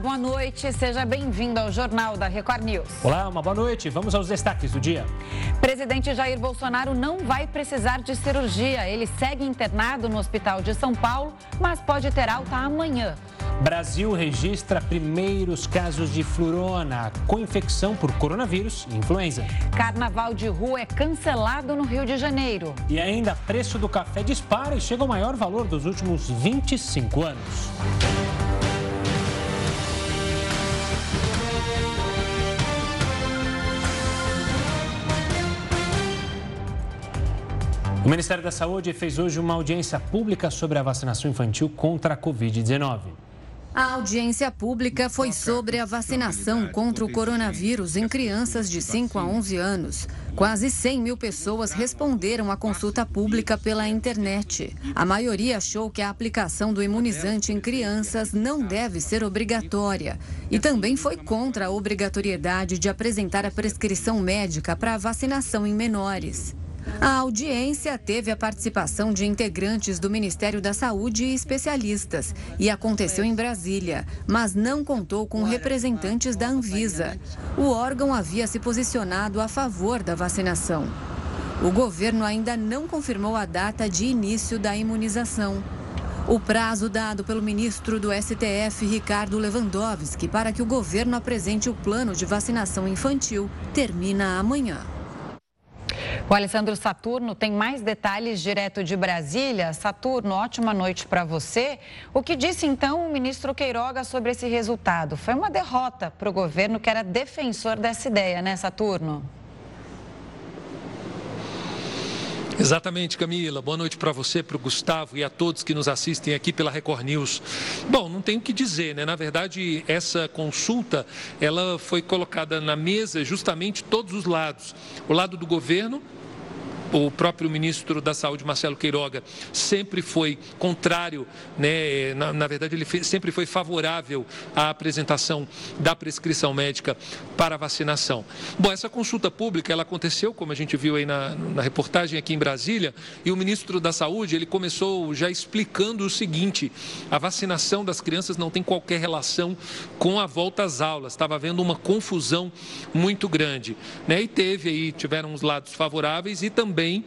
boa noite. Seja bem-vindo ao Jornal da Record News. Olá, uma boa noite. Vamos aos destaques do dia. Presidente Jair Bolsonaro não vai precisar de cirurgia. Ele segue internado no Hospital de São Paulo, mas pode ter alta amanhã. Brasil registra primeiros casos de florona com infecção por coronavírus e influenza. Carnaval de rua é cancelado no Rio de Janeiro. E ainda preço do café dispara e chega ao maior valor dos últimos 25 anos. O Ministério da Saúde fez hoje uma audiência pública sobre a vacinação infantil contra a Covid-19. A audiência pública foi sobre a vacinação contra o coronavírus em crianças de 5 a 11 anos. Quase 100 mil pessoas responderam à consulta pública pela internet. A maioria achou que a aplicação do imunizante em crianças não deve ser obrigatória e também foi contra a obrigatoriedade de apresentar a prescrição médica para a vacinação em menores. A audiência teve a participação de integrantes do Ministério da Saúde e especialistas e aconteceu em Brasília, mas não contou com representantes da Anvisa. O órgão havia se posicionado a favor da vacinação. O governo ainda não confirmou a data de início da imunização. O prazo dado pelo ministro do STF, Ricardo Lewandowski, para que o governo apresente o plano de vacinação infantil termina amanhã. O Alessandro Saturno tem mais detalhes direto de Brasília. Saturno, ótima noite para você. O que disse então o ministro Queiroga sobre esse resultado? Foi uma derrota para o governo que era defensor dessa ideia, né, Saturno? Exatamente, Camila. Boa noite para você, para o Gustavo e a todos que nos assistem aqui pela Record News. Bom, não tenho o que dizer, né? Na verdade, essa consulta, ela foi colocada na mesa justamente todos os lados. O lado do governo, o próprio ministro da Saúde, Marcelo Queiroga, sempre foi contrário, né? na, na verdade, ele sempre foi favorável à apresentação da prescrição médica para vacinação. Bom, essa consulta pública, ela aconteceu, como a gente viu aí na, na reportagem aqui em Brasília, e o ministro da Saúde, ele começou já explicando o seguinte, a vacinação das crianças não tem qualquer relação com a volta às aulas, estava havendo uma confusão muito grande, né? E teve aí, tiveram os lados favoráveis e também também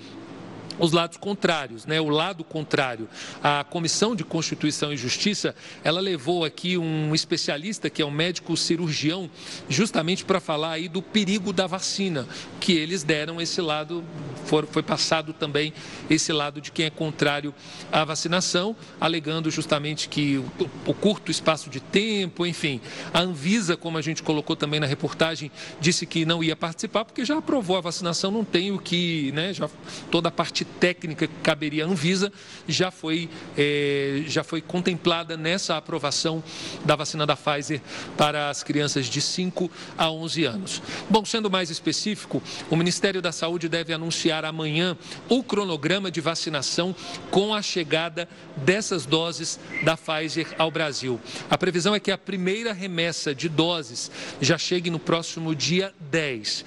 os lados contrários, né? O lado contrário. A Comissão de Constituição e Justiça, ela levou aqui um especialista que é um médico cirurgião, justamente para falar aí do perigo da vacina, que eles deram esse lado, foi passado também esse lado de quem é contrário à vacinação, alegando justamente que o curto espaço de tempo, enfim, a Anvisa, como a gente colocou também na reportagem, disse que não ia participar porque já aprovou a vacinação, não tem o que, né? Já toda a parte parte técnica que caberia à Anvisa já foi, é, já foi contemplada nessa aprovação da vacina da Pfizer para as crianças de 5 a 11 anos. Bom, sendo mais específico, o Ministério da Saúde deve anunciar amanhã o cronograma de vacinação com a chegada dessas doses da Pfizer ao Brasil. A previsão é que a primeira remessa de doses já chegue no próximo dia 10.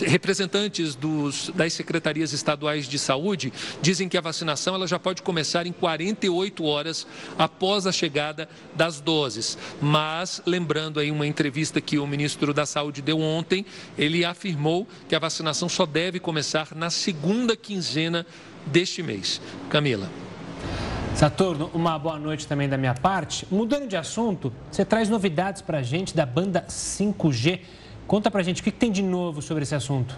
Representantes dos, das secretarias estaduais de saúde dizem que a vacinação ela já pode começar em 48 horas após a chegada das doses. Mas, lembrando aí uma entrevista que o ministro da Saúde deu ontem, ele afirmou que a vacinação só deve começar na segunda quinzena deste mês. Camila. Saturno, uma boa noite também da minha parte. Mudando de assunto, você traz novidades para a gente da banda 5G. Conta pra gente o que tem de novo sobre esse assunto.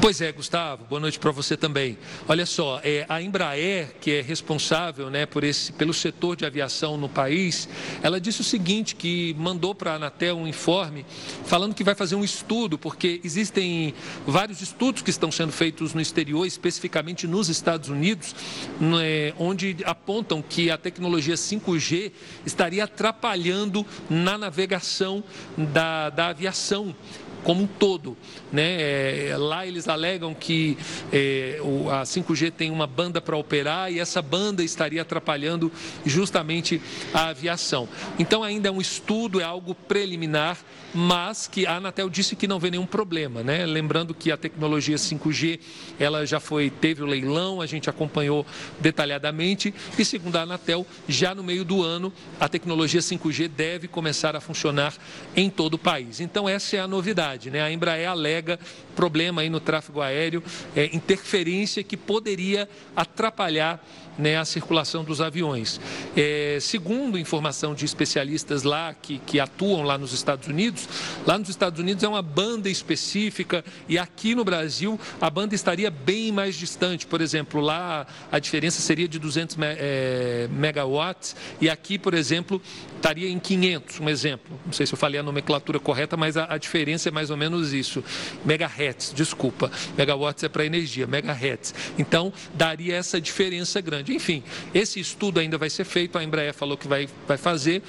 Pois é, Gustavo, boa noite para você também. Olha só, é, a Embraer, que é responsável né, por esse, pelo setor de aviação no país, ela disse o seguinte, que mandou para a Anatel um informe falando que vai fazer um estudo, porque existem vários estudos que estão sendo feitos no exterior, especificamente nos Estados Unidos, né, onde apontam que a tecnologia 5G estaria atrapalhando na navegação da, da aviação como um todo. Né? É, lá eles alegam que é, a 5G tem uma banda para operar e essa banda estaria atrapalhando justamente a aviação. Então ainda é um estudo, é algo preliminar, mas que a Anatel disse que não vê nenhum problema. Né? Lembrando que a tecnologia 5G ela já foi, teve o leilão, a gente acompanhou detalhadamente e segundo a Anatel, já no meio do ano a tecnologia 5G deve começar a funcionar em todo o país. Então essa é a novidade. Né? A Embraer alega problema aí no tráfego aéreo, é, interferência que poderia atrapalhar né, a circulação dos aviões. É, segundo informação de especialistas lá que, que atuam lá nos Estados Unidos, lá nos Estados Unidos é uma banda específica e aqui no Brasil a banda estaria bem mais distante. Por exemplo, lá a diferença seria de 200 é, megawatts e aqui, por exemplo, estaria em 500, um exemplo. Não sei se eu falei a nomenclatura correta, mas a, a diferença é mais ou menos isso. Megahertz, desculpa. Megawatts é para energia, megahertz. Então, daria essa diferença grande. Enfim, esse estudo ainda vai ser feito, a Embraer falou que vai, vai fazer.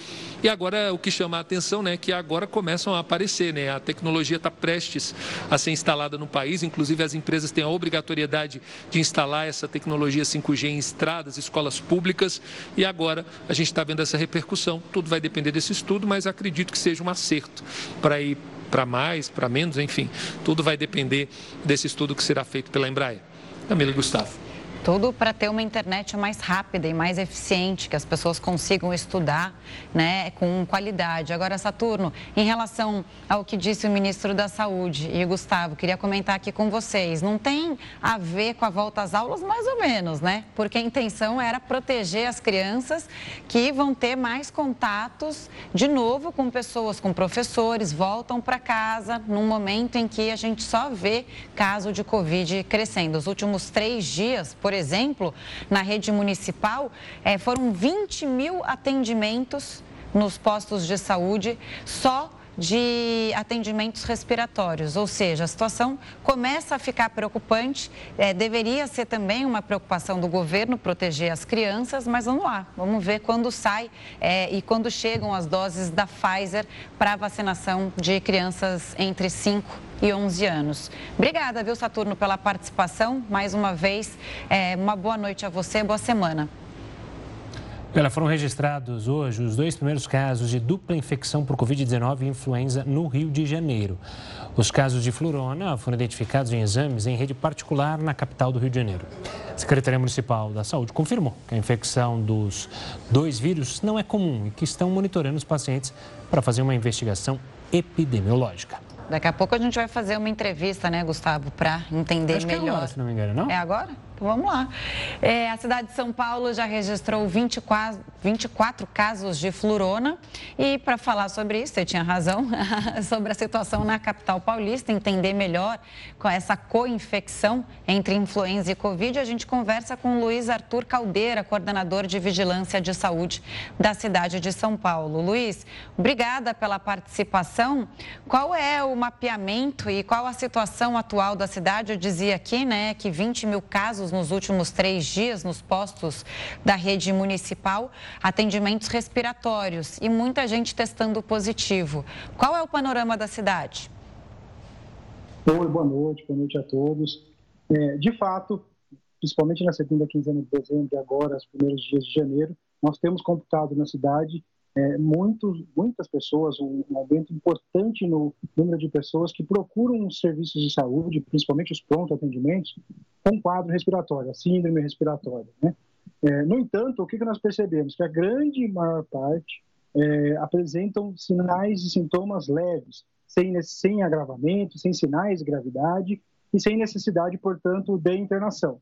E agora o que chama a atenção né, é que agora começam a aparecer. Né? A tecnologia está prestes a ser instalada no país, inclusive as empresas têm a obrigatoriedade de instalar essa tecnologia 5G em estradas, escolas públicas, e agora a gente está vendo essa repercussão. Tudo vai depender desse estudo, mas acredito que seja um acerto para ir para mais, para menos, enfim, tudo vai depender desse estudo que será feito pela Embraer. Camila Gustavo. Tudo para ter uma internet mais rápida e mais eficiente, que as pessoas consigam estudar né, com qualidade. Agora, Saturno, em relação ao que disse o ministro da Saúde e Gustavo, queria comentar aqui com vocês. Não tem a ver com a volta às aulas, mais ou menos, né? Porque a intenção era proteger as crianças que vão ter mais contatos de novo com pessoas, com professores, voltam para casa num momento em que a gente só vê caso de Covid crescendo. Os últimos três dias, por por exemplo, na rede municipal, é, foram 20 mil atendimentos nos postos de saúde só de atendimentos respiratórios, ou seja, a situação começa a ficar preocupante. É, deveria ser também uma preocupação do governo proteger as crianças, mas vamos lá, vamos ver quando sai é, e quando chegam as doses da Pfizer para vacinação de crianças entre 5 e 11 anos. Obrigada, viu, Saturno, pela participação. Mais uma vez, é, uma boa noite a você, boa semana. Olha, foram registrados hoje os dois primeiros casos de dupla infecção por Covid-19 e influenza no Rio de Janeiro. Os casos de florona foram identificados em exames em rede particular na capital do Rio de Janeiro. A Secretaria Municipal da Saúde confirmou que a infecção dos dois vírus não é comum e que estão monitorando os pacientes para fazer uma investigação epidemiológica. Daqui a pouco a gente vai fazer uma entrevista, né, Gustavo, para entender Acho melhor. Que é agora, se não me engano, não? É agora? Vamos lá. É, a cidade de São Paulo já registrou 24, 24 casos de flurona. E para falar sobre isso, você tinha razão, sobre a situação na capital paulista, entender melhor com essa co-infecção entre influenza e Covid, a gente conversa com Luiz Arthur Caldeira, coordenador de vigilância de saúde da cidade de São Paulo. Luiz, obrigada pela participação. Qual é o mapeamento e qual a situação atual da cidade? Eu dizia aqui, né, que 20 mil casos nos últimos três dias nos postos da rede municipal atendimentos respiratórios e muita gente testando positivo. Qual é o panorama da cidade? Oi, boa noite, boa noite a todos. É, de fato, principalmente na segunda quinzena de dezembro e agora, os primeiros dias de janeiro, nós temos computado na cidade é, muitos, muitas pessoas, um, um, aumento importante no número de pessoas que procuram os serviços de saúde, principalmente os pronto atendimentos, com quadro respiratório, síndrome respiratória. Né? É, no entanto, o que, que nós percebemos? Que a grande maior parte é, apresentam sinais e sintomas leves, sem, sem agravamento, sem sinais de gravidade e sem necessidade, portanto, de internação.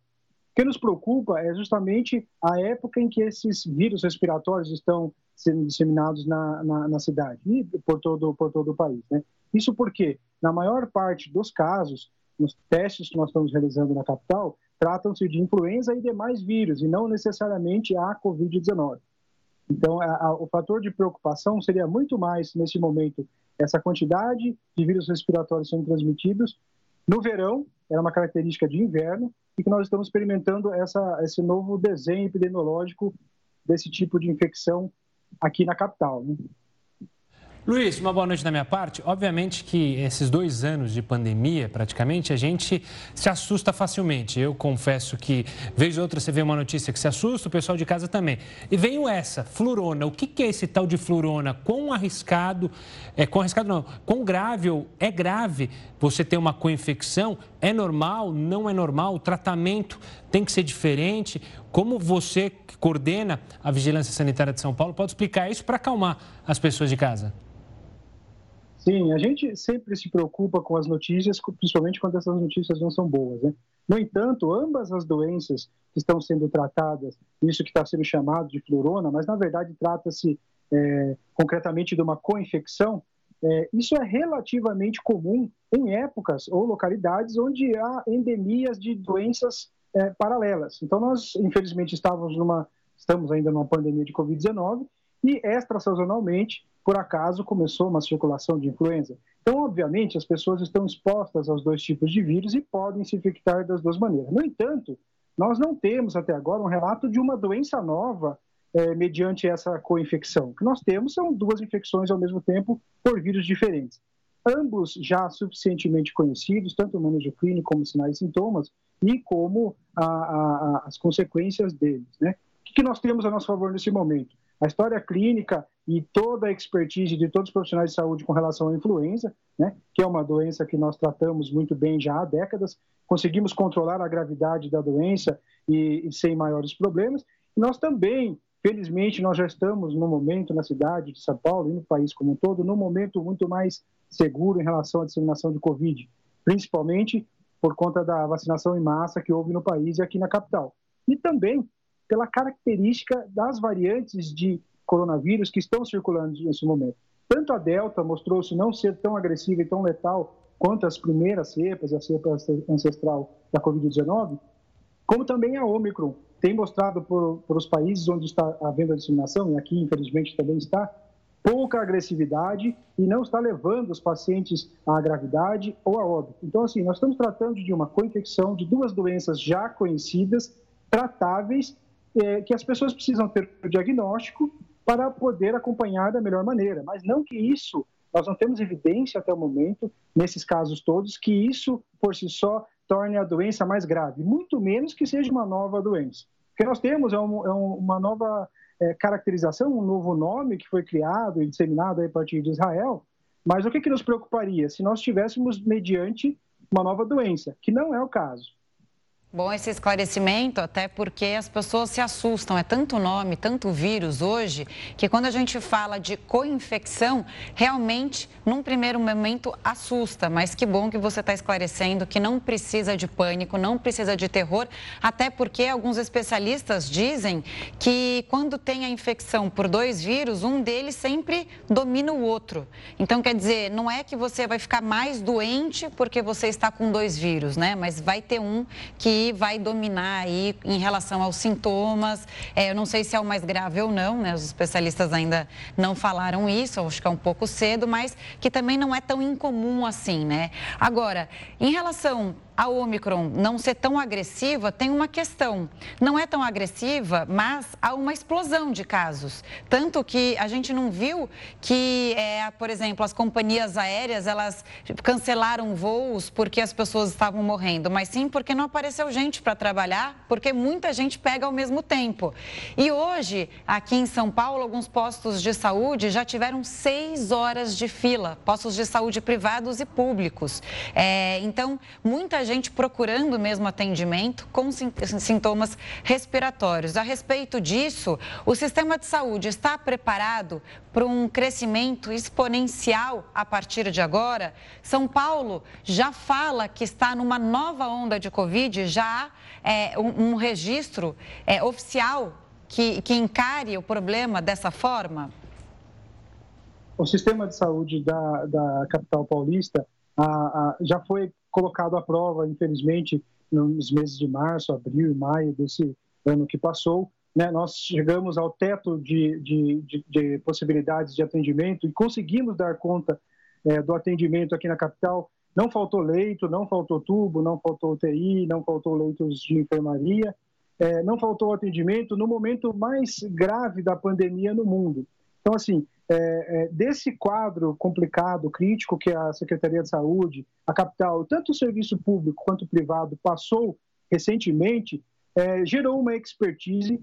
O que nos preocupa é justamente a época em que esses vírus respiratórios estão sendo disseminados na, na, na cidade e por todo, por todo o país. Né? Isso porque, na maior parte dos casos, nos testes que nós estamos realizando na capital, tratam-se de influenza e demais vírus, e não necessariamente a Covid-19. Então, a, a, o fator de preocupação seria muito mais, nesse momento, essa quantidade de vírus respiratórios sendo transmitidos. No verão, era uma característica de inverno, e que nós estamos experimentando essa, esse novo desenho epidemiológico desse tipo de infecção aqui na capital. Né? Luiz, uma boa noite da minha parte. Obviamente que esses dois anos de pandemia, praticamente, a gente se assusta facilmente. Eu confesso que, vez ou outra, você vê uma notícia que se assusta, o pessoal de casa também. E veio essa, flurona. O que é esse tal de flurona? Quão arriscado, é, quão arriscado não, quão grave ou é grave você ter uma co-infecção? É normal? Não é normal? O tratamento tem que ser diferente? Como você que coordena a Vigilância Sanitária de São Paulo pode explicar isso para acalmar as pessoas de casa? Sim, a gente sempre se preocupa com as notícias, principalmente quando essas notícias não são boas. Né? No entanto, ambas as doenças que estão sendo tratadas, isso que está sendo chamado de florona, mas na verdade trata-se é, concretamente de uma co-infecção, é, isso é relativamente comum em épocas ou localidades onde há endemias de doenças é, paralelas. Então, nós, infelizmente, estávamos numa, estamos ainda numa pandemia de Covid-19 e, extrasazonalmente, por acaso começou uma circulação de influenza. Então, obviamente, as pessoas estão expostas aos dois tipos de vírus e podem se infectar das duas maneiras. No entanto, nós não temos até agora um relato de uma doença nova é, mediante essa co-infecção. O que nós temos são duas infecções ao mesmo tempo por vírus diferentes. Ambos já suficientemente conhecidos, tanto o manejo clínico como sinais e sintomas, e como a, a, as consequências deles. Né? O que nós temos a nosso favor nesse momento? A história clínica e toda a expertise de todos os profissionais de saúde com relação à influenza, né, que é uma doença que nós tratamos muito bem já há décadas, conseguimos controlar a gravidade da doença e, e sem maiores problemas. E nós também, felizmente, nós já estamos no momento na cidade de São Paulo e no país como um todo, num momento muito mais seguro em relação à disseminação de Covid, principalmente por conta da vacinação em massa que houve no país e aqui na capital. E também pela característica das variantes de coronavírus que estão circulando nesse momento. Tanto a Delta mostrou-se não ser tão agressiva e tão letal quanto as primeiras cepas, a cepa ancestral da Covid-19, como também a Omicron tem mostrado por os países onde está havendo a disseminação, e aqui infelizmente também está, pouca agressividade e não está levando os pacientes à gravidade ou a óbito. Então, assim, nós estamos tratando de uma co-infecção de duas doenças já conhecidas, tratáveis é, que as pessoas precisam ter o diagnóstico para poder acompanhar da melhor maneira. Mas não que isso, nós não temos evidência até o momento, nesses casos todos, que isso por si só torne a doença mais grave, muito menos que seja uma nova doença. O que nós temos é, um, é uma nova é, caracterização, um novo nome que foi criado e disseminado a partir de Israel, mas o que, que nos preocuparia se nós tivéssemos mediante uma nova doença, que não é o caso. Bom esse esclarecimento, até porque as pessoas se assustam. É tanto nome, tanto vírus hoje, que quando a gente fala de co-infecção, realmente, num primeiro momento, assusta. Mas que bom que você está esclarecendo que não precisa de pânico, não precisa de terror, até porque alguns especialistas dizem que quando tem a infecção por dois vírus, um deles sempre domina o outro. Então, quer dizer, não é que você vai ficar mais doente porque você está com dois vírus, né? Mas vai ter um que vai dominar aí em relação aos sintomas. É, eu não sei se é o mais grave ou não, né? Os especialistas ainda não falaram isso, acho que é um pouco cedo, mas que também não é tão incomum assim, né? Agora, em relação a Omicron não ser tão agressiva, tem uma questão. Não é tão agressiva, mas há uma explosão de casos. Tanto que a gente não viu que, é, por exemplo, as companhias aéreas, elas cancelaram voos porque as pessoas estavam morrendo, mas sim porque não apareceu gente para trabalhar, porque muita gente pega ao mesmo tempo. E hoje, aqui em São Paulo, alguns postos de saúde já tiveram seis horas de fila, postos de saúde privados e públicos. É, então, muita gente procurando mesmo atendimento com sintomas respiratórios. A respeito disso, o sistema de saúde está preparado para um crescimento exponencial a partir de agora? São Paulo já fala que está numa nova onda de Covid, já há é, um, um, registro é, oficial que, que encare o problema dessa forma? O sistema de saúde da, da capital paulista já foi colocado à prova, infelizmente, nos meses de março, abril e maio desse ano que passou. Né, nós chegamos ao teto de, de, de, de, possibilidades de atendimento e conseguimos dar conta é, do atendimento aqui na capital. Não faltou leito, não faltou tubo, não faltou UTI, não faltou leitos de enfermaria, é, não faltou atendimento no momento mais grave da pandemia no mundo. Então, assim, é, é, desse quadro complicado, crítico que a Secretaria de Saúde, a capital, tanto o serviço público quanto o privado passou recentemente, é, gerou uma expertise,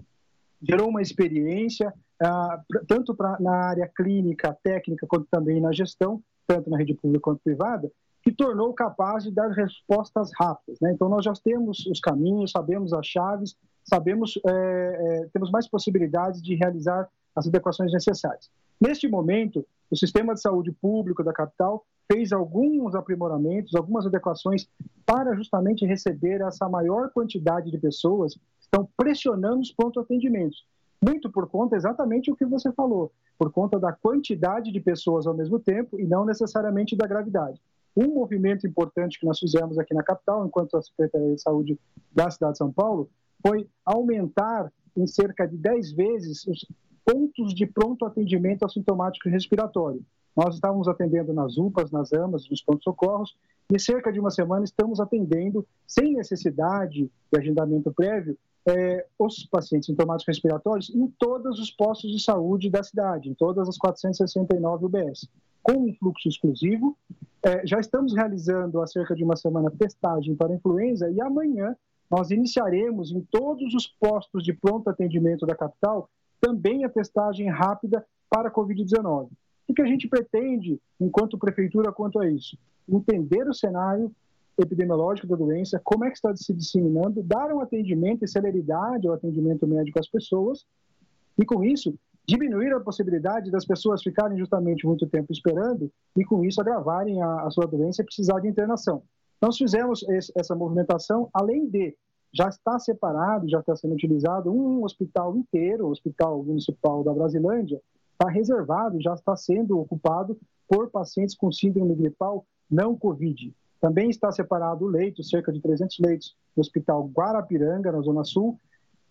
gerou uma experiência, ah, tanto pra, na área clínica, técnica, quanto também na gestão, tanto na rede pública quanto privada, que tornou capaz de dar respostas rápidas. Né? Então, nós já temos os caminhos, sabemos as chaves, sabemos, é, é, temos mais possibilidades de realizar as adequações necessárias. Neste momento, o sistema de saúde público da capital fez alguns aprimoramentos, algumas adequações para justamente receber essa maior quantidade de pessoas que estão pressionando os pronto-atendimentos. Muito por conta exatamente o que você falou, por conta da quantidade de pessoas ao mesmo tempo e não necessariamente da gravidade. Um movimento importante que nós fizemos aqui na capital, enquanto a Secretaria de Saúde da cidade de São Paulo, foi aumentar em cerca de 10 vezes os pontos de pronto atendimento assintomático respiratório. Nós estávamos atendendo nas UPAs, nas AMAs, nos pontos-socorros, e cerca de uma semana estamos atendendo, sem necessidade de agendamento prévio, é, os pacientes sintomáticos respiratórios em todos os postos de saúde da cidade, em todas as 469 UBS, com um fluxo exclusivo. É, já estamos realizando há cerca de uma semana testagem para influenza e amanhã nós iniciaremos em todos os postos de pronto atendimento da capital também a testagem rápida para a Covid-19. O que a gente pretende, enquanto prefeitura, quanto a isso? Entender o cenário epidemiológico da doença, como é que está se disseminando, dar um atendimento e celeridade ao atendimento médico às pessoas, e com isso, diminuir a possibilidade das pessoas ficarem justamente muito tempo esperando e com isso agravarem a, a sua doença e precisar de internação. Nós fizemos esse, essa movimentação, além de já está separado, já está sendo utilizado um hospital inteiro, o Hospital Municipal da Brasilândia, está reservado, já está sendo ocupado por pacientes com síndrome gripal não Covid. Também está separado o leito, cerca de 300 leitos, no Hospital Guarapiranga, na Zona Sul.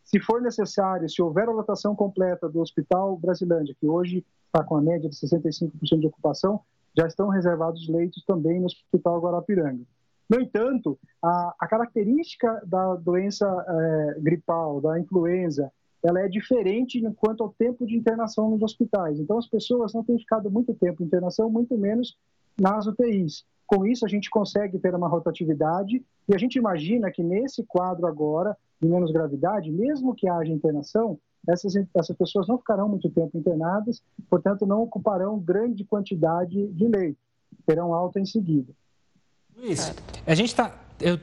Se for necessário, se houver a lotação completa do Hospital Brasilândia, que hoje está com a média de 65% de ocupação, já estão reservados leitos também no Hospital Guarapiranga. No entanto, a, a característica da doença é, gripal, da influenza, ela é diferente quanto ao tempo de internação nos hospitais. Então, as pessoas não têm ficado muito tempo em internação, muito menos nas UTIs. Com isso, a gente consegue ter uma rotatividade e a gente imagina que nesse quadro agora, de menos gravidade, mesmo que haja internação, essas, essas pessoas não ficarão muito tempo internadas, portanto, não ocuparão grande quantidade de leito, terão alta em seguida. Luiz, a gente está.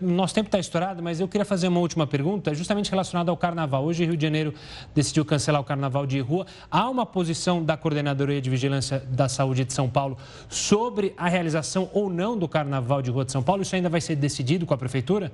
Nosso tempo está estourado, mas eu queria fazer uma última pergunta, justamente relacionada ao carnaval. Hoje, Rio de Janeiro decidiu cancelar o carnaval de rua. Há uma posição da Coordenadoria de Vigilância da Saúde de São Paulo sobre a realização ou não do carnaval de rua de São Paulo? Isso ainda vai ser decidido com a Prefeitura?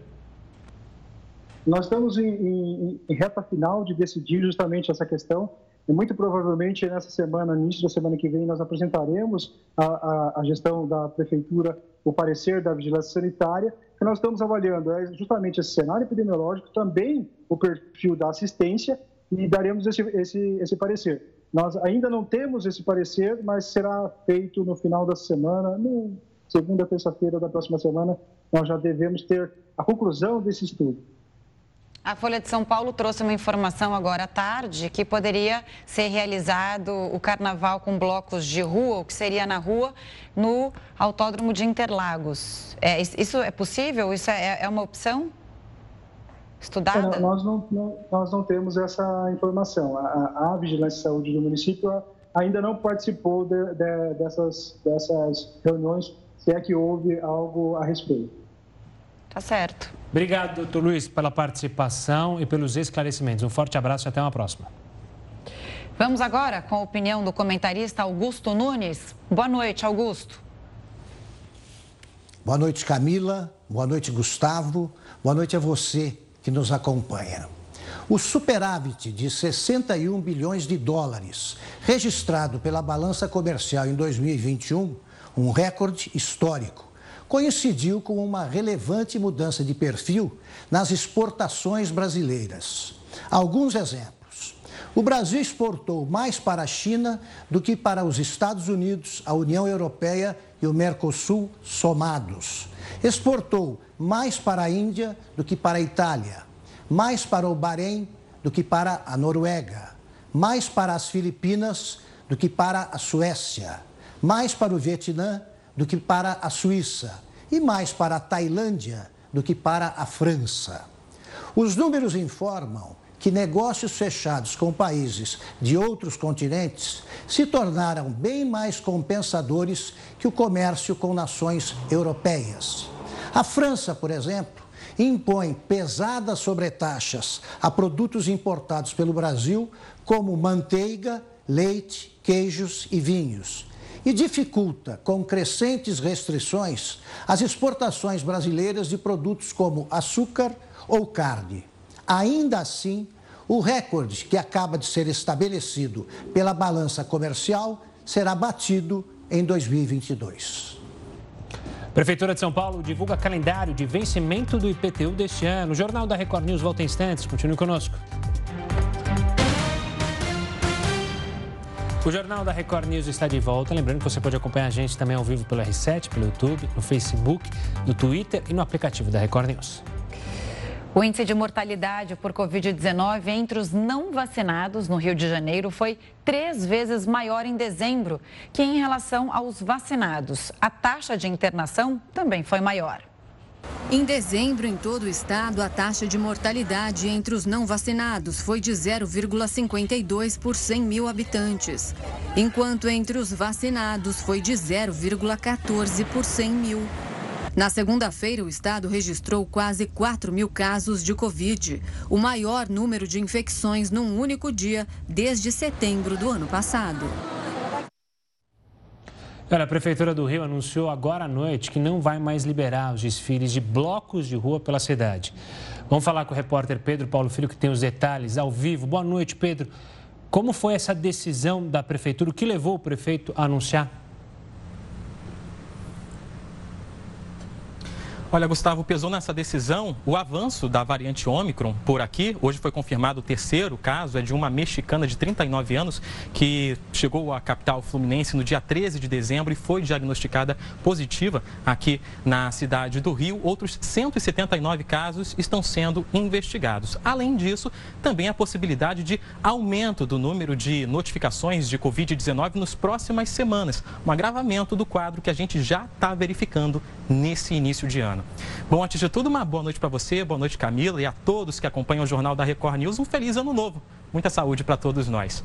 Nós estamos em, em, em reta final de decidir justamente essa questão. E muito provavelmente nessa semana, no início da semana que vem, nós apresentaremos a, a, a gestão da Prefeitura o parecer da vigilância sanitária, que nós estamos avaliando é justamente esse cenário epidemiológico, também o perfil da assistência e daremos esse, esse, esse parecer. Nós ainda não temos esse parecer, mas será feito no final da semana, no segunda, terça-feira da próxima semana, nós já devemos ter a conclusão desse estudo. A Folha de São Paulo trouxe uma informação agora à tarde que poderia ser realizado o carnaval com blocos de rua, o que seria na rua, no Autódromo de Interlagos. É, isso é possível? Isso é, é uma opção? Estudada? Nós, não, não, nós não temos essa informação. A, a, Vigilância de Saúde do município ainda não participou de, de, dessas, dessas reuniões, se é que houve algo a respeito. Tá certo. Obrigado, doutor Luiz, pela participação e pelos esclarecimentos. Um forte abraço e até uma próxima. Vamos agora com a opinião do comentarista Augusto Nunes. Boa noite, Augusto. Boa noite, Camila. Boa noite, Gustavo. Boa noite a você que nos acompanha. O superávit de 61 bilhões de dólares registrado pela balança comercial em 2021, um recorde histórico coincidiu com uma relevante mudança de perfil nas exportações brasileiras. Alguns exemplos. O Brasil exportou mais para a China do que para os Estados Unidos, a União Europeia e o Mercosul somados. Exportou mais para a Índia do que para a Itália, mais para o Bahrein do que para a Noruega, mais para as Filipinas do que para a Suécia, mais para o Vietnã do que para a Suíça e mais para a Tailândia do que para a França. Os números informam que negócios fechados com países de outros continentes se tornaram bem mais compensadores que o comércio com nações europeias. A França, por exemplo, impõe pesadas sobretaxas a produtos importados pelo Brasil, como manteiga, leite, queijos e vinhos, e dificulta, com crescentes restrições, as exportações brasileiras de produtos como açúcar ou carne. Ainda assim, o recorde que acaba de ser estabelecido pela balança comercial será batido em 2022. Prefeitura de São Paulo divulga calendário de vencimento do IPTU deste ano. O Jornal da Record News volta em instantes. Continue conosco. O Jornal da Record News está de volta. Lembrando que você pode acompanhar a gente também ao vivo pelo R7, pelo YouTube, no Facebook, no Twitter e no aplicativo da Record News. O índice de mortalidade por Covid-19 entre os não vacinados no Rio de Janeiro foi três vezes maior em dezembro que em relação aos vacinados. A taxa de internação também foi maior. Em dezembro, em todo o estado, a taxa de mortalidade entre os não vacinados foi de 0,52 por 100 mil habitantes, enquanto entre os vacinados foi de 0,14 por 100 mil. Na segunda-feira, o estado registrou quase 4 mil casos de Covid, o maior número de infecções num único dia desde setembro do ano passado. Olha, a Prefeitura do Rio anunciou agora à noite que não vai mais liberar os desfiles de blocos de rua pela cidade. Vamos falar com o repórter Pedro Paulo Filho, que tem os detalhes ao vivo. Boa noite, Pedro. Como foi essa decisão da Prefeitura? O que levou o prefeito a anunciar? Olha, Gustavo, pesou nessa decisão o avanço da variante Ômicron por aqui. Hoje foi confirmado o terceiro caso, é de uma mexicana de 39 anos que chegou à capital fluminense no dia 13 de dezembro e foi diagnosticada positiva aqui na cidade do Rio. Outros 179 casos estão sendo investigados. Além disso, também a possibilidade de aumento do número de notificações de Covid-19 nas próximas semanas. Um agravamento do quadro que a gente já está verificando nesse início de ano. Bom, antes de tudo, uma boa noite para você, boa noite Camila e a todos que acompanham o Jornal da Record News. Um feliz ano novo. Muita saúde para todos nós.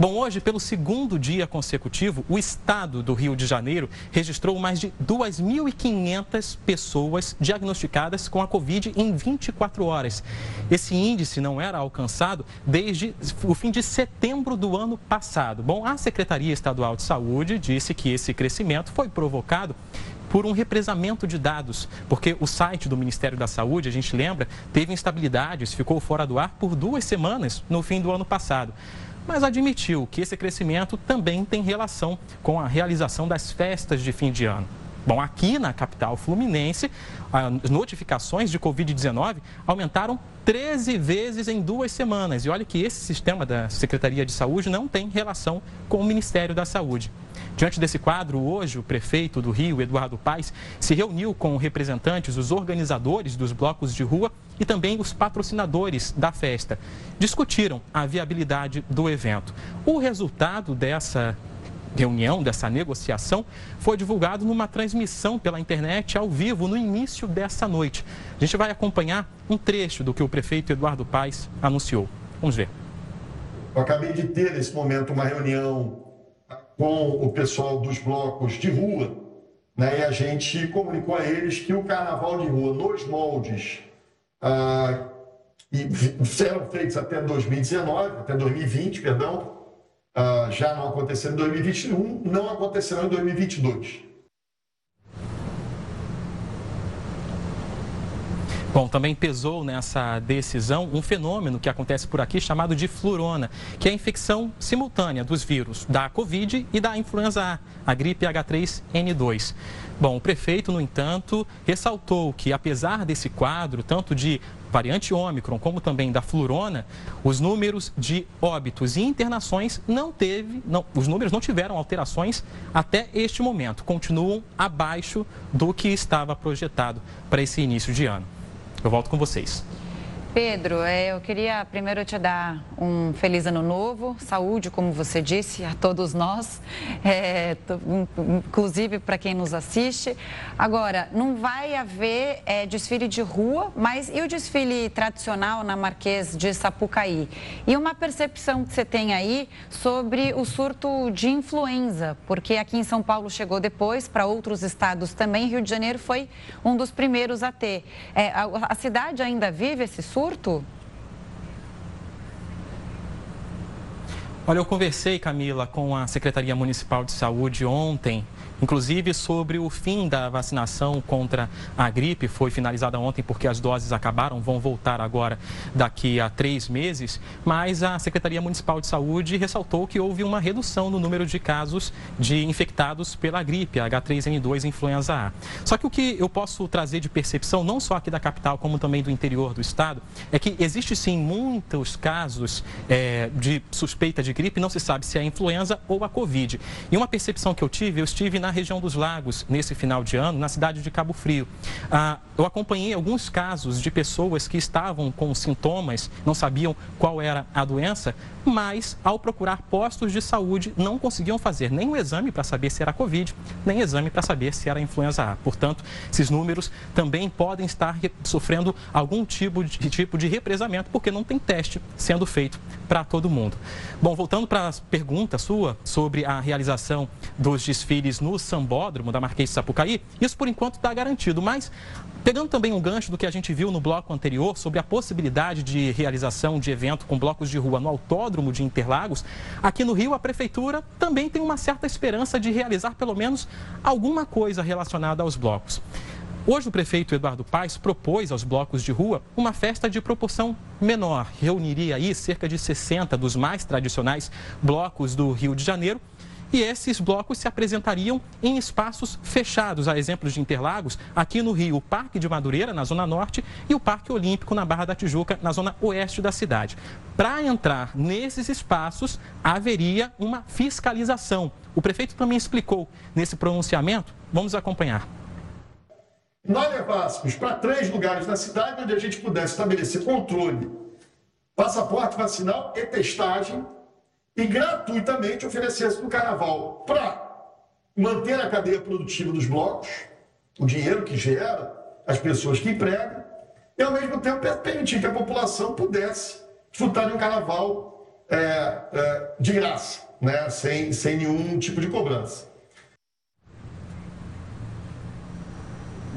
Bom, hoje, pelo segundo dia consecutivo, o estado do Rio de Janeiro registrou mais de 2.500 pessoas diagnosticadas com a Covid em 24 horas. Esse índice não era alcançado desde o fim de setembro do ano passado. Bom, a Secretaria Estadual de Saúde disse que esse crescimento foi provocado por um represamento de dados, porque o site do Ministério da Saúde, a gente lembra, teve instabilidades, ficou fora do ar por duas semanas no fim do ano passado mas admitiu que esse crescimento também tem relação com a realização das festas de fim de ano. Bom, aqui na capital fluminense, as notificações de Covid-19 aumentaram 13 vezes em duas semanas. E olha que esse sistema da Secretaria de Saúde não tem relação com o Ministério da Saúde. Diante desse quadro, hoje o prefeito do Rio, Eduardo Paes, se reuniu com representantes dos organizadores dos blocos de rua e também os patrocinadores da festa. Discutiram a viabilidade do evento. O resultado dessa reunião, dessa negociação, foi divulgado numa transmissão pela internet ao vivo no início dessa noite. A gente vai acompanhar um trecho do que o prefeito Eduardo Paes anunciou. Vamos ver. Eu acabei de ter nesse momento uma reunião com o pessoal dos blocos de rua, né, e a gente comunicou a eles que o carnaval de rua nos moldes ah, e serão feitos até 2019, até 2020, perdão, ah, já não aconteceram em 2021, não acontecerão em 2022. Bom, também pesou nessa decisão um fenômeno que acontece por aqui chamado de flurona, que é a infecção simultânea dos vírus da Covid e da influenza A, a gripe H3N2. Bom, o prefeito, no entanto, ressaltou que apesar desse quadro, tanto de variante Ômicron, como também da flurona, os números de óbitos e internações não teve, não, os números não tiveram alterações até este momento, continuam abaixo do que estava projetado para esse início de ano. Eu volto com vocês. Pedro, é, eu queria primeiro te dar um feliz ano novo, saúde, como você disse, a todos nós, é, inclusive para quem nos assiste. Agora, não vai haver é, desfile de rua, mas e o desfile tradicional na Marquês de Sapucaí? E uma percepção que você tem aí sobre o surto de influenza, porque aqui em São Paulo chegou depois, para outros estados também, Rio de Janeiro foi um dos primeiros a ter. É, a, a cidade ainda vive esse surto? Olha, eu conversei, Camila, com a Secretaria Municipal de Saúde ontem inclusive sobre o fim da vacinação contra a gripe, foi finalizada ontem porque as doses acabaram, vão voltar agora daqui a três meses, mas a Secretaria Municipal de Saúde ressaltou que houve uma redução no número de casos de infectados pela gripe, H3N2 influenza A. Só que o que eu posso trazer de percepção, não só aqui da capital, como também do interior do estado, é que existe sim muitos casos é, de suspeita de gripe, não se sabe se é a influenza ou a Covid. E uma percepção que eu tive, eu estive na na região dos lagos nesse final de ano, na cidade de Cabo Frio. Ah, eu acompanhei alguns casos de pessoas que estavam com sintomas, não sabiam qual era a doença, mas ao procurar postos de saúde não conseguiam fazer nem o exame para saber se era Covid, nem exame para saber se era influenza A. Portanto, esses números também podem estar sofrendo algum tipo de, tipo de represamento, porque não tem teste sendo feito para todo mundo. Bom, voltando para a pergunta sua sobre a realização dos desfiles no Sambódromo da Marquês de Sapucaí, isso por enquanto está garantido, mas Pegando também um gancho do que a gente viu no bloco anterior sobre a possibilidade de realização de evento com blocos de rua no Autódromo de Interlagos, aqui no Rio a Prefeitura também tem uma certa esperança de realizar pelo menos alguma coisa relacionada aos blocos. Hoje o prefeito Eduardo Paes propôs aos blocos de rua uma festa de proporção menor. Reuniria aí cerca de 60 dos mais tradicionais blocos do Rio de Janeiro e esses blocos se apresentariam em espaços fechados, a exemplo de Interlagos, aqui no Rio, o Parque de Madureira, na Zona Norte, e o Parque Olímpico, na Barra da Tijuca, na Zona Oeste da cidade. Para entrar nesses espaços, haveria uma fiscalização. O prefeito também explicou nesse pronunciamento. Vamos acompanhar. Nós levássemos para três lugares na cidade onde a gente pudesse estabelecer controle, passaporte vacinal e testagem e gratuitamente oferecesse no carnaval para manter a cadeia produtiva dos blocos, o dinheiro que gera, as pessoas que empregam, e ao mesmo tempo permitir que a população pudesse desfrutar de um carnaval é, é, de graça, né? sem, sem nenhum tipo de cobrança.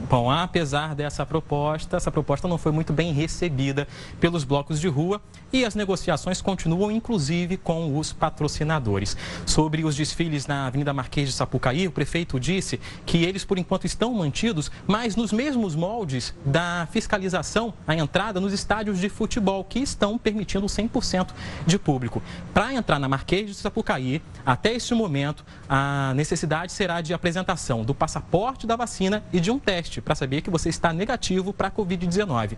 Bom, apesar dessa proposta, essa proposta não foi muito bem recebida pelos blocos de rua e as negociações continuam, inclusive, com os patrocinadores. Sobre os desfiles na Avenida Marquês de Sapucaí, o prefeito disse que eles, por enquanto, estão mantidos, mas nos mesmos moldes da fiscalização à entrada nos estádios de futebol, que estão permitindo 100% de público. Para entrar na Marquês de Sapucaí, até este momento, a necessidade será de apresentação do passaporte da vacina e de um teste teste para saber que você está negativo para a Covid-19.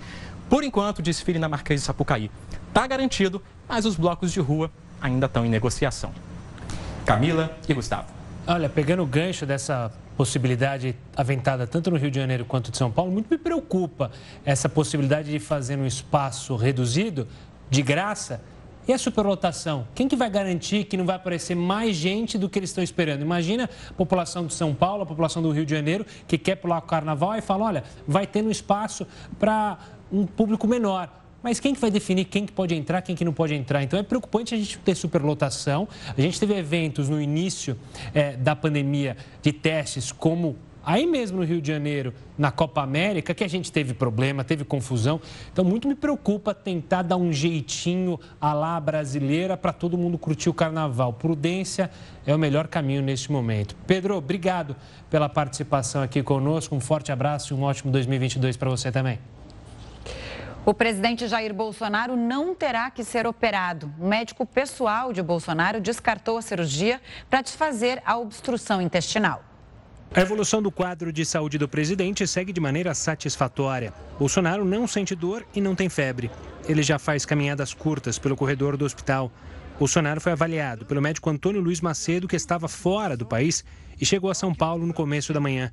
Por enquanto, o desfile na Marquês de Sapucaí está garantido, mas os blocos de rua ainda estão em negociação. Camila e Gustavo. Olha, pegando o gancho dessa possibilidade aventada tanto no Rio de Janeiro quanto de São Paulo, muito me preocupa essa possibilidade de fazer um espaço reduzido, de graça, e a superlotação? Quem que vai garantir que não vai aparecer mais gente do que eles estão esperando? Imagina a população de São Paulo, a população do Rio de Janeiro, que quer pular o carnaval e fala, olha, vai ter um espaço para um público menor. Mas quem que vai definir quem que pode entrar, quem que não pode entrar? Então é preocupante a gente ter superlotação. A gente teve eventos no início é, da pandemia de testes como Aí mesmo no Rio de Janeiro, na Copa América, que a gente teve problema, teve confusão. Então, muito me preocupa tentar dar um jeitinho à lá brasileira para todo mundo curtir o carnaval. Prudência é o melhor caminho neste momento. Pedro, obrigado pela participação aqui conosco. Um forte abraço e um ótimo 2022 para você também. O presidente Jair Bolsonaro não terá que ser operado. O médico pessoal de Bolsonaro descartou a cirurgia para desfazer a obstrução intestinal. A evolução do quadro de saúde do presidente segue de maneira satisfatória. Bolsonaro não sente dor e não tem febre. Ele já faz caminhadas curtas pelo corredor do hospital. Bolsonaro foi avaliado pelo médico Antônio Luiz Macedo, que estava fora do país e chegou a São Paulo no começo da manhã.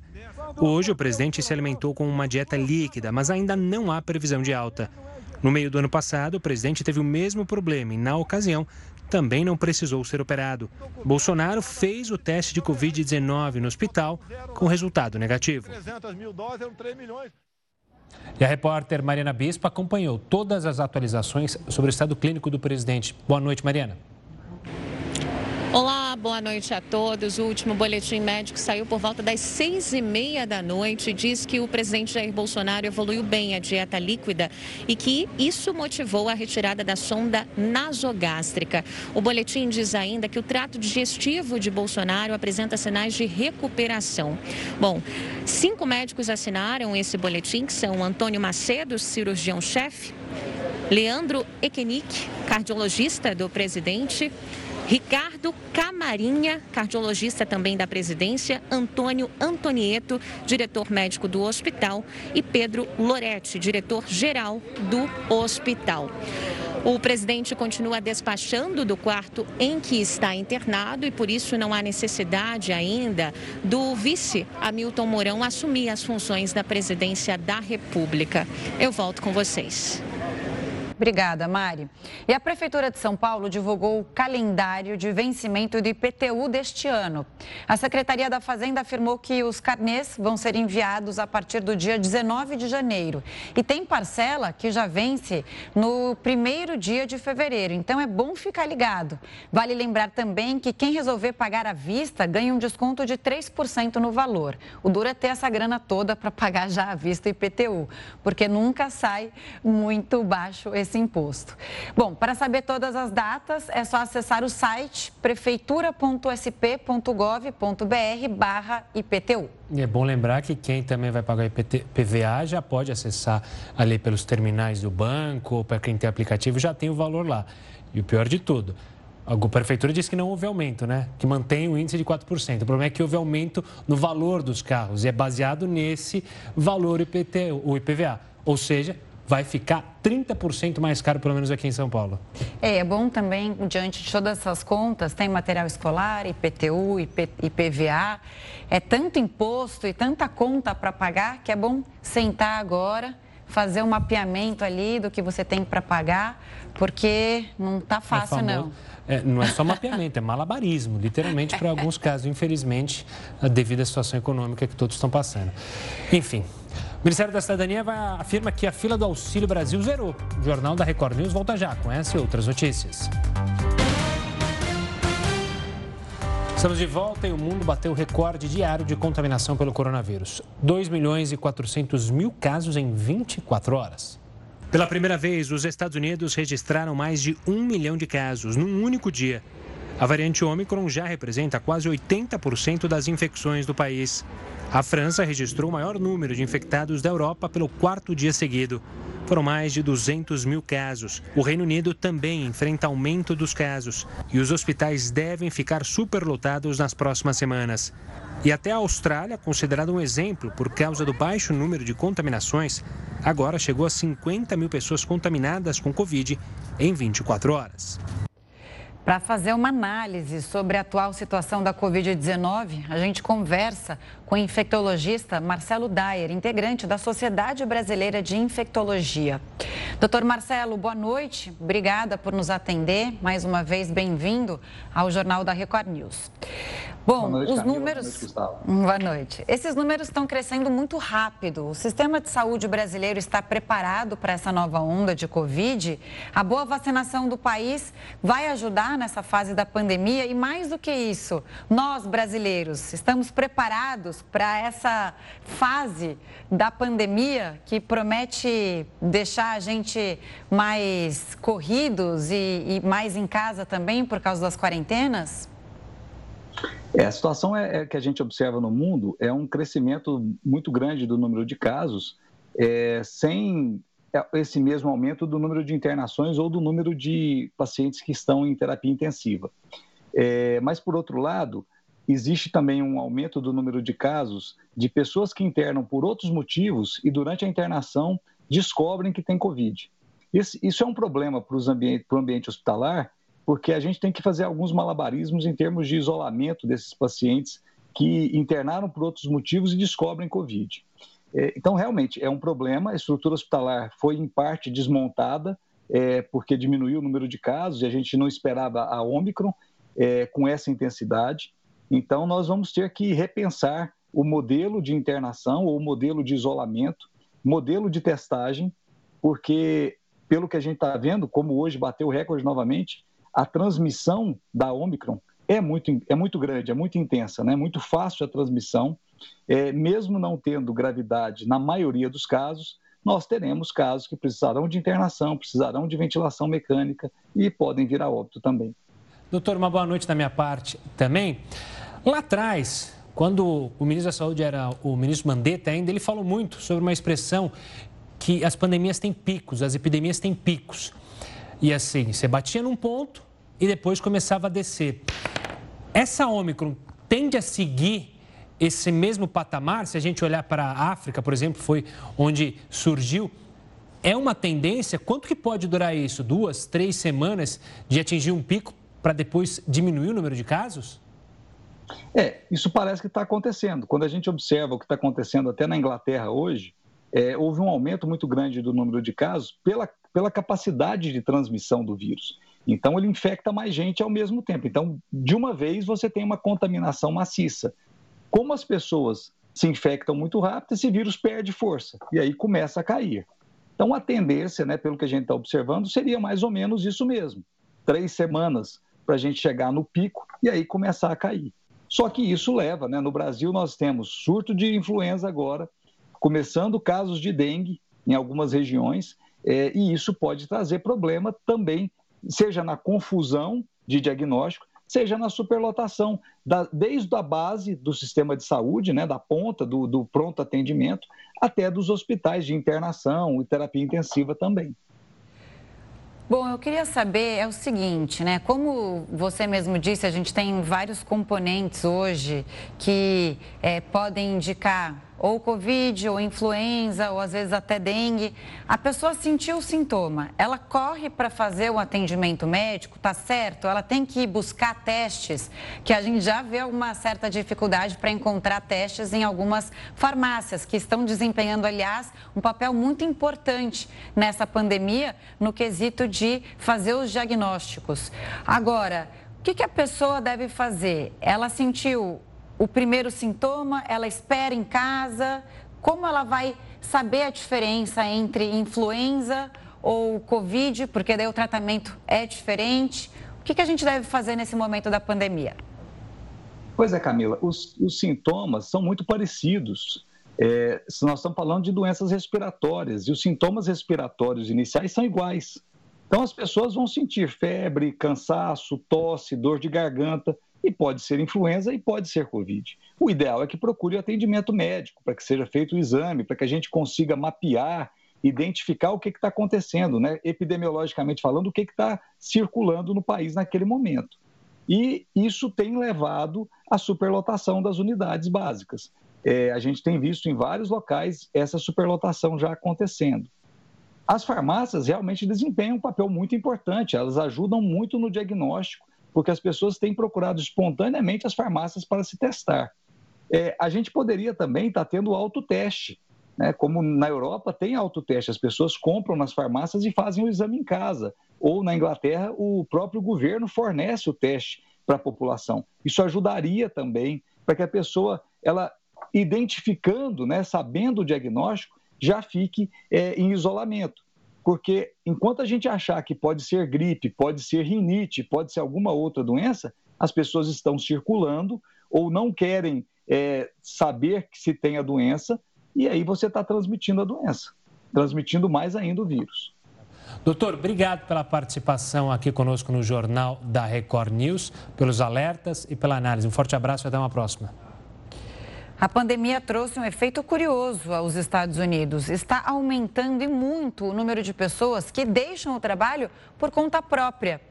Hoje, o presidente se alimentou com uma dieta líquida, mas ainda não há previsão de alta. No meio do ano passado, o presidente teve o mesmo problema e, na ocasião, também não precisou ser operado. Bolsonaro fez o teste de Covid-19 no hospital com resultado negativo. E a repórter Mariana Bispo acompanhou todas as atualizações sobre o estado clínico do presidente. Boa noite, Mariana. Boa noite a todos. O último boletim médico saiu por volta das seis e meia da noite. Diz que o presidente Jair Bolsonaro evoluiu bem a dieta líquida e que isso motivou a retirada da sonda nasogástrica. O boletim diz ainda que o trato digestivo de Bolsonaro apresenta sinais de recuperação. Bom, cinco médicos assinaram esse boletim, que são Antônio Macedo, cirurgião-chefe, Leandro Ekenik, cardiologista do presidente, Ricardo Camarinha, cardiologista também da presidência, Antônio Antonieto, diretor médico do hospital, e Pedro Loretti, diretor-geral do hospital. O presidente continua despachando do quarto em que está internado e por isso não há necessidade ainda do vice Hamilton Mourão assumir as funções da presidência da República. Eu volto com vocês. Obrigada, Mari. E a Prefeitura de São Paulo divulgou o calendário de vencimento do IPTU deste ano. A Secretaria da Fazenda afirmou que os carnês vão ser enviados a partir do dia 19 de janeiro. E tem parcela que já vence no primeiro dia de fevereiro. Então é bom ficar ligado. Vale lembrar também que quem resolver pagar à vista ganha um desconto de 3% no valor. O duro é ter essa grana toda para pagar já à vista o IPTU, porque nunca sai muito baixo esse esse imposto. Bom, para saber todas as datas, é só acessar o site prefeitura.sp.gov.br barra IPTU. E é bom lembrar que quem também vai pagar IPT, PVA já pode acessar ali pelos terminais do banco ou para quem tem aplicativo já tem o valor lá. E o pior de tudo, a prefeitura disse que não houve aumento, né? Que mantém o índice de 4%. O problema é que houve aumento no valor dos carros e é baseado nesse valor IPT, o IPVA. Ou seja, vai ficar 30% mais caro, pelo menos aqui em São Paulo. É, é bom também, diante de todas essas contas, tem material escolar, IPTU, IP, IPVA, é tanto imposto e tanta conta para pagar que é bom sentar agora, fazer um mapeamento ali do que você tem para pagar, porque não está é fácil, é famoso, não. É, não é só mapeamento, é malabarismo, literalmente, para alguns casos, infelizmente, devido à situação econômica que todos estão passando. Enfim, o Ministério da Cidadania vai, afirma que a fila do Auxílio Brasil zerou. O Jornal da Record News volta já com essa e outras notícias. Estamos de volta e o mundo bateu recorde diário de contaminação pelo coronavírus. 2 milhões e 400 mil casos em 24 horas. Pela primeira vez, os Estados Unidos registraram mais de um milhão de casos num único dia. A variante Omicron já representa quase 80% das infecções do país. A França registrou o maior número de infectados da Europa pelo quarto dia seguido. Foram mais de 200 mil casos. O Reino Unido também enfrenta aumento dos casos e os hospitais devem ficar superlotados nas próximas semanas. E até a Austrália, considerada um exemplo por causa do baixo número de contaminações, agora chegou a 50 mil pessoas contaminadas com Covid em 24 horas. Para fazer uma análise sobre a atual situação da Covid-19, a gente conversa com o infectologista Marcelo Dyer, integrante da Sociedade Brasileira de Infectologia. Doutor Marcelo, boa noite. Obrigada por nos atender. Mais uma vez, bem-vindo ao Jornal da Record News. Bom, noite, os Camila. números. Boa noite, Boa noite. Esses números estão crescendo muito rápido. O sistema de saúde brasileiro está preparado para essa nova onda de Covid. A boa vacinação do país vai ajudar nessa fase da pandemia e, mais do que isso, nós brasileiros estamos preparados para essa fase da pandemia que promete deixar a gente mais corridos e, e mais em casa também por causa das quarentenas? É, a situação é, é, que a gente observa no mundo é um crescimento muito grande do número de casos, é, sem esse mesmo aumento do número de internações ou do número de pacientes que estão em terapia intensiva. É, mas, por outro lado, existe também um aumento do número de casos de pessoas que internam por outros motivos e durante a internação descobrem que tem Covid. isso é um problema para, ambiente, o ambiente hospitalar, porque a gente tem que fazer alguns malabarismos em termos de isolamento desses pacientes que internaram por outros motivos e descobrem Covid. É, então, realmente, é um problema. A estrutura hospitalar foi, em parte, desmontada, é, porque diminuiu o número de casos e a gente não esperava a Omicron é, com essa intensidade. Então, nós vamos ter que repensar o modelo de internação ou o modelo de isolamento, modelo de testagem, porque, pelo que a gente está vendo, como hoje bateu o recorde novamente, a transmissão da Omicron é muito, é muito grande, é muito intensa, né? é muito fácil a transmissão. É, mesmo não tendo gravidade na maioria dos casos, nós teremos casos que precisarão de internação, precisarão de ventilação mecânica e podem vir a óbito também. Doutor, uma boa noite da minha parte também. Lá atrás, quando o ministro da Saúde era o ministro Mandetta ainda, ele falou muito sobre uma expressão que as pandemias têm picos, as epidemias têm picos. E assim, você batia num ponto e depois começava a descer. Essa Ômicron tende a seguir esse mesmo patamar, se a gente olhar para a África, por exemplo, foi onde surgiu, é uma tendência? Quanto que pode durar isso? Duas, três semanas de atingir um pico para depois diminuir o número de casos? É, isso parece que está acontecendo. Quando a gente observa o que está acontecendo até na Inglaterra hoje, é, houve um aumento muito grande do número de casos pela, pela capacidade de transmissão do vírus. Então, ele infecta mais gente ao mesmo tempo. Então, de uma vez, você tem uma contaminação maciça. Como as pessoas se infectam muito rápido, esse vírus perde força e aí começa a cair. Então, a tendência, né, pelo que a gente está observando, seria mais ou menos isso mesmo: três semanas para a gente chegar no pico e aí começar a cair. Só que isso leva, né? No Brasil, nós temos surto de influenza agora, começando casos de dengue em algumas regiões, é, e isso pode trazer problema também, seja na confusão de diagnóstico, seja na superlotação, da, desde a base do sistema de saúde, né, da ponta do, do pronto atendimento, até dos hospitais de internação e terapia intensiva também. Bom, eu queria saber é o seguinte, né? Como você mesmo disse, a gente tem vários componentes hoje que é, podem indicar ou Covid, ou influenza, ou às vezes até dengue. A pessoa sentiu o sintoma, ela corre para fazer o atendimento médico, tá certo? Ela tem que buscar testes, que a gente já vê uma certa dificuldade para encontrar testes em algumas farmácias, que estão desempenhando, aliás, um papel muito importante nessa pandemia, no quesito de fazer os diagnósticos. Agora, o que, que a pessoa deve fazer? Ela sentiu o primeiro sintoma, ela espera em casa? Como ela vai saber a diferença entre influenza ou Covid, porque daí o tratamento é diferente? O que, que a gente deve fazer nesse momento da pandemia? Pois é, Camila, os, os sintomas são muito parecidos. É, nós estamos falando de doenças respiratórias e os sintomas respiratórios iniciais são iguais. Então, as pessoas vão sentir febre, cansaço, tosse, dor de garganta. E pode ser influenza e pode ser Covid. O ideal é que procure atendimento médico, para que seja feito o exame, para que a gente consiga mapear, identificar o que está acontecendo, né? epidemiologicamente falando, o que está circulando no país naquele momento. E isso tem levado à superlotação das unidades básicas. É, a gente tem visto em vários locais essa superlotação já acontecendo. As farmácias realmente desempenham um papel muito importante, elas ajudam muito no diagnóstico porque as pessoas têm procurado espontaneamente as farmácias para se testar. É, a gente poderia também estar tá tendo autoteste, né? como na Europa tem autoteste, as pessoas compram nas farmácias e fazem o exame em casa. Ou na Inglaterra, o próprio governo fornece o teste para a população. Isso ajudaria também para que a pessoa, ela identificando, né, sabendo o diagnóstico, já fique é, em isolamento porque enquanto a gente achar que pode ser gripe, pode ser rinite, pode ser alguma outra doença, as pessoas estão circulando ou não querem é, saber que se tem a doença, e aí você está transmitindo a doença, transmitindo mais ainda o vírus. Doutor, obrigado pela participação aqui conosco no Jornal da Record News, pelos alertas e pela análise. Um forte abraço e até uma próxima. A pandemia trouxe um efeito curioso aos Estados Unidos. Está aumentando e muito o número de pessoas que deixam o trabalho por conta própria.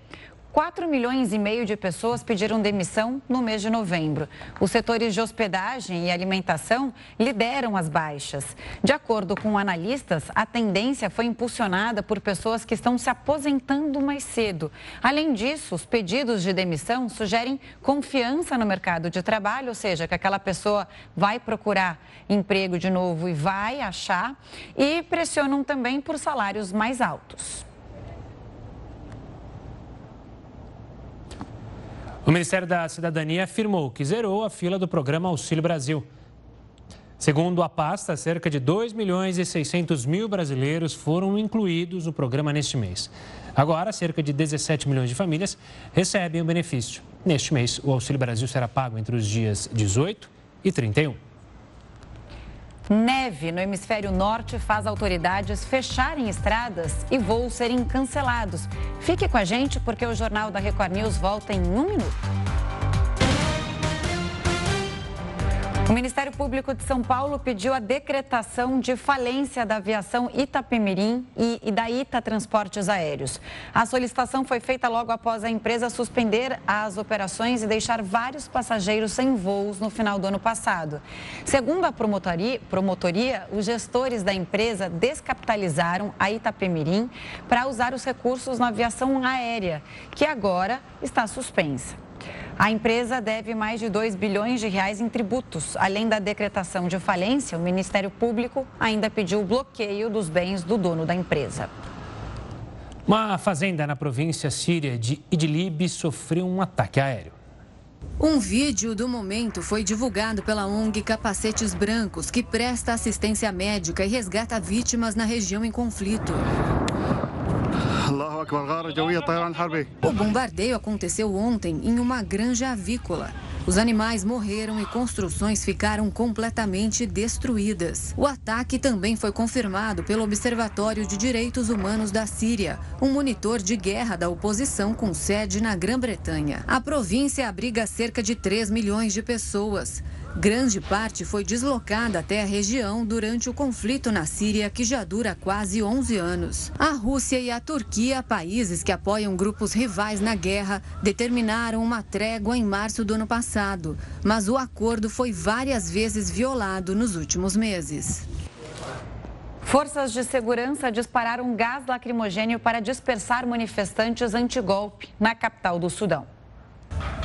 4 milhões e meio de pessoas pediram demissão no mês de novembro. Os setores de hospedagem e alimentação lideram as baixas. De acordo com analistas, a tendência foi impulsionada por pessoas que estão se aposentando mais cedo. Além disso, os pedidos de demissão sugerem confiança no mercado de trabalho, ou seja, que aquela pessoa vai procurar emprego de novo e vai achar, e pressionam também por salários mais altos. O Ministério da Cidadania afirmou que zerou a fila do programa Auxílio Brasil. Segundo a pasta, cerca de 2 milhões e 600 mil brasileiros foram incluídos no programa neste mês. Agora, cerca de 17 milhões de famílias recebem o benefício. Neste mês, o Auxílio Brasil será pago entre os dias 18 e 31. Neve no hemisfério norte faz autoridades fecharem estradas e voos serem cancelados. Fique com a gente porque o Jornal da Record News volta em um minuto. O Ministério Público de São Paulo pediu a decretação de falência da aviação Itapemirim e, da Ita Transportes Aéreos. A solicitação foi feita logo após a empresa suspender as operações e deixar vários passageiros sem voos no final do ano passado. Segundo a promotoria, promotoria os gestores da empresa descapitalizaram a Itapemirim para usar os recursos na aviação aérea, que agora está suspensa. A empresa deve mais de 2 bilhões de reais em tributos. Além da decretação de falência, o Ministério Público ainda pediu o bloqueio dos bens do dono da empresa. Uma fazenda na província síria de Idlib sofreu um ataque aéreo. Um vídeo do momento foi divulgado pela ONG Capacetes Brancos, que presta assistência médica e resgata vítimas na região em conflito. O bombardeio aconteceu ontem em uma granja avícola. Os animais morreram e construções ficaram completamente destruídas. O ataque também foi confirmado pelo Observatório de Direitos Humanos da Síria, um monitor de guerra da oposição com sede na Grã-Bretanha. A província abriga cerca de 3 milhões de pessoas. Grande parte foi deslocada até a região durante o conflito na Síria, que já dura quase 11 anos. A Rússia e a Turquia, países que apoiam grupos rivais na guerra, determinaram uma trégua em março do ano passado, mas o acordo foi várias vezes violado nos últimos meses. Forças de segurança dispararam gás lacrimogênio para dispersar manifestantes antigolpe na capital do Sudão.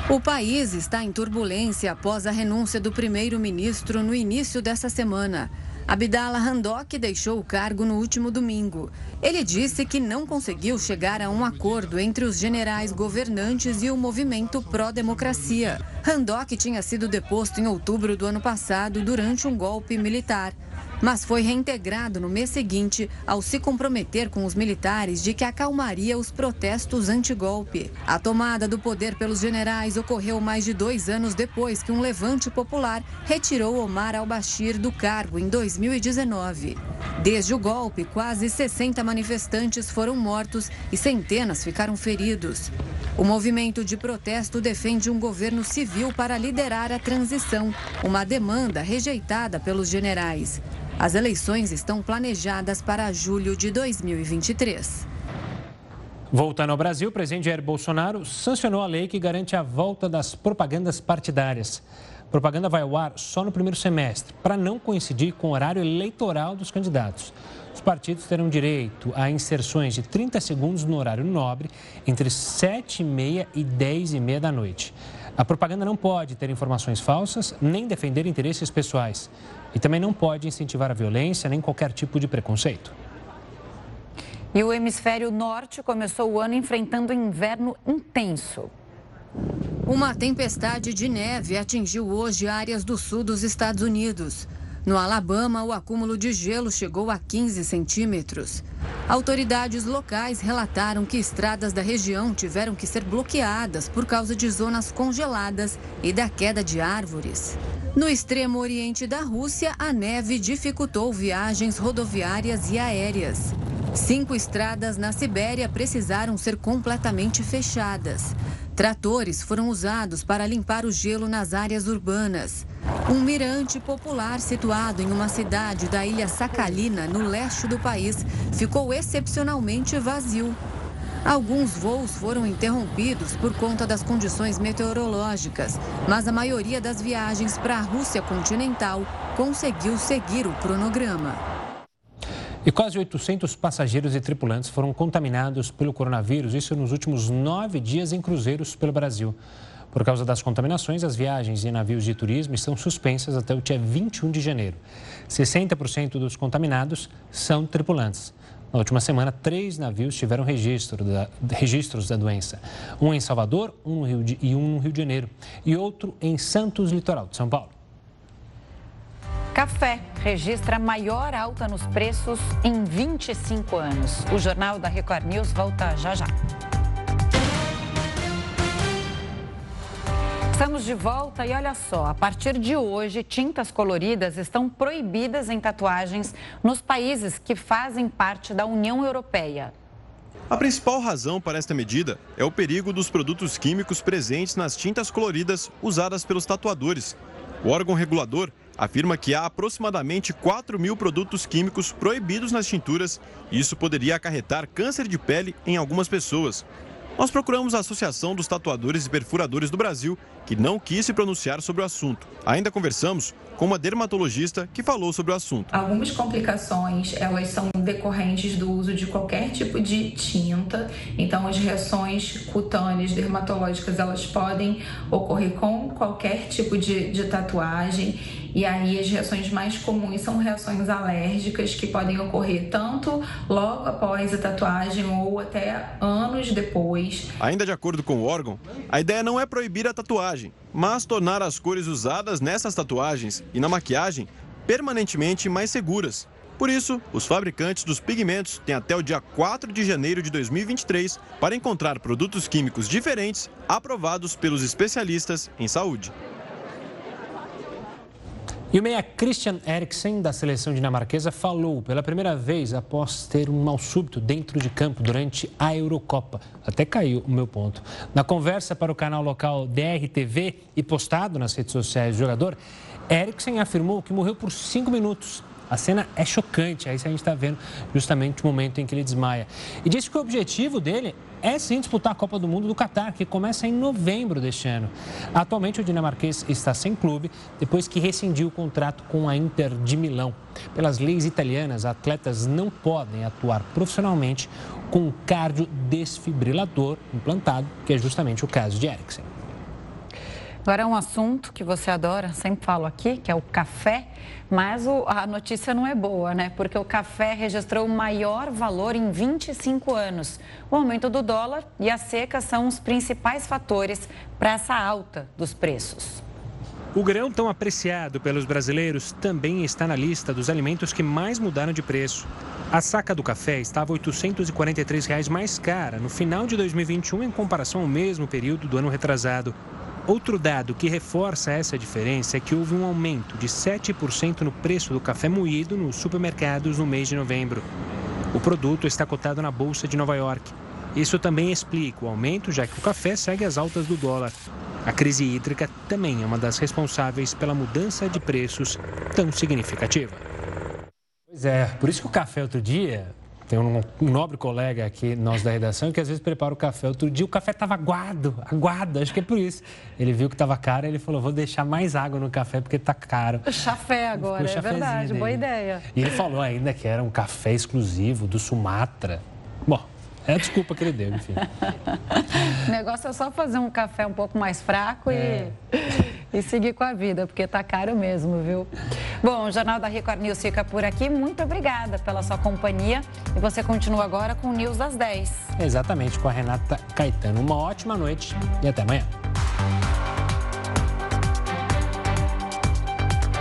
O país está em turbulência após a renúncia do primeiro-ministro no início dessa semana. Abdallah Handok deixou o cargo no último domingo. Ele disse que não conseguiu chegar a um acordo entre os generais governantes e o movimento pró-democracia. Handok tinha sido deposto em outubro do ano passado durante um golpe militar mas foi reintegrado no mês seguinte ao se comprometer com os militares de que acalmaria os protestos anti-golpe. A tomada do poder pelos generais ocorreu mais de dois anos depois que um levante popular retirou Omar al-Bashir do cargo em 2019. Desde o golpe, quase 60 manifestantes foram mortos e centenas ficaram feridos. O movimento de protesto defende um governo civil para liderar a transição, uma demanda rejeitada pelos generais. As eleições estão planejadas para julho de 2023. Voltando ao Brasil, o presidente Jair Bolsonaro sancionou a lei que garante a volta das propagandas partidárias. A propaganda vai ao ar só no primeiro semestre, para não coincidir com o horário eleitoral dos candidatos. Os partidos terão direito a inserções de 30 segundos no horário nobre entre 7h30 e 10h30 da noite. A propaganda não pode ter informações falsas nem defender interesses pessoais. E também não pode incentivar a violência nem qualquer tipo de preconceito. E o hemisfério norte começou o ano enfrentando um inverno intenso. Uma tempestade de neve atingiu hoje áreas do sul dos Estados Unidos. No Alabama, o acúmulo de gelo chegou a 15 centímetros. Autoridades locais relataram que estradas da região tiveram que ser bloqueadas por causa de zonas congeladas e da queda de árvores. No extremo oriente da Rússia, a neve dificultou viagens rodoviárias e aéreas. Cinco estradas na Sibéria precisaram ser completamente fechadas. Tratores foram usados para limpar o gelo nas áreas urbanas. Um mirante popular situado em uma cidade da ilha Sakhalina, no leste do país, ficou excepcionalmente vazio. Alguns voos foram interrompidos por conta das condições meteorológicas, mas a maioria das viagens para a Rússia continental conseguiu seguir o cronograma. E quase 800 passageiros e tripulantes foram contaminados pelo coronavírus, isso nos últimos nove dias em cruzeiros pelo Brasil. Por causa das contaminações, as viagens em navios de turismo estão suspensas até o dia 21 de janeiro. 60% dos contaminados são tripulantes. Na última semana, três navios tiveram registro da, registros da doença. Um em Salvador um no Rio de, e um no Rio de Janeiro. E outro em Santos, litoral de São Paulo. Café registra maior alta nos preços em 25 anos. O Jornal da Record News volta já já. Estamos de volta e olha só, a partir de hoje, tintas coloridas estão proibidas em tatuagens nos países que fazem parte da União Europeia. A principal razão para esta medida é o perigo dos produtos químicos presentes nas tintas coloridas usadas pelos tatuadores. O órgão regulador afirma que há aproximadamente 4 mil produtos químicos proibidos nas tinturas e isso poderia acarretar câncer de pele em algumas pessoas. Nós procuramos a Associação dos Tatuadores e Perfuradores do Brasil, que não quis se pronunciar sobre o assunto. Ainda conversamos com uma dermatologista que falou sobre o assunto. Algumas complicações, elas são decorrentes do uso de qualquer tipo de tinta. Então, as reações cutâneas dermatológicas, elas podem ocorrer com qualquer tipo de, de tatuagem. E aí as reações mais comuns são reações alérgicas que podem ocorrer tanto logo após a tatuagem ou até anos depois. Ainda de acordo com o órgão, a ideia não é proibir a tatuagem, mas tornar as cores usadas nessas tatuagens e na maquiagem permanentemente mais seguras. Por isso, os fabricantes dos pigmentos têm até o dia 4 de janeiro de 2023 para encontrar produtos químicos diferentes aprovados pelos especialistas em saúde. E o meia Christian Eriksen, da seleção dinamarquesa, falou pela primeira vez após ter um mal súbito dentro de campo durante a Eurocopa. Até caiu o meu ponto. Na conversa para o canal local DRTV e postado nas redes sociais do jogador, Eriksen afirmou que morreu por cinco minutos a cena é chocante, aí a gente está vendo justamente o momento em que ele desmaia. E disse que o objetivo dele é sim disputar a Copa do Mundo do Catar, que começa em novembro deste ano. Atualmente o dinamarquês está sem clube depois que rescindiu o contrato com a Inter de Milão. Pelas leis italianas, atletas não podem atuar profissionalmente com um cardiodesfibrilador implantado, que é justamente o caso de Eriksen. Agora é um assunto que você adora, sempre falo aqui, que é o café, mas o, a notícia não é boa, né? Porque o café registrou o maior valor em 25 anos. O aumento do dólar e a seca são os principais fatores para essa alta dos preços. O grão tão apreciado pelos brasileiros também está na lista dos alimentos que mais mudaram de preço. A saca do café estava 843 reais mais cara no final de 2021 em comparação ao mesmo período do ano retrasado. Outro dado que reforça essa diferença é que houve um aumento de 7% no preço do café moído nos supermercados no mês de novembro. O produto está cotado na Bolsa de Nova York. Isso também explica o aumento, já que o café segue as altas do dólar. A crise hídrica também é uma das responsáveis pela mudança de preços tão significativa. Pois é, por isso que o café outro dia tem um, um, nobre colega aqui, nós da redação, que às vezes prepara o café. Outro dia o café estava aguado, aguado, acho que é por isso. Ele viu que estava caro e ele falou, vou deixar mais água no café porque está caro. Chafé agora, é verdade, dele. boa ideia. E ele falou ainda que era um café exclusivo do Sumatra. Bom, é a desculpa que ele deu, enfim. o negócio é só fazer um café um pouco mais fraco é. e, e seguir com a vida, porque tá caro mesmo, viu? Bom, o Jornal da Record News fica por aqui. Muito obrigada pela sua companhia. E você continua agora com o News das 10. Exatamente, com a Renata Caetano. Uma ótima noite e até amanhã.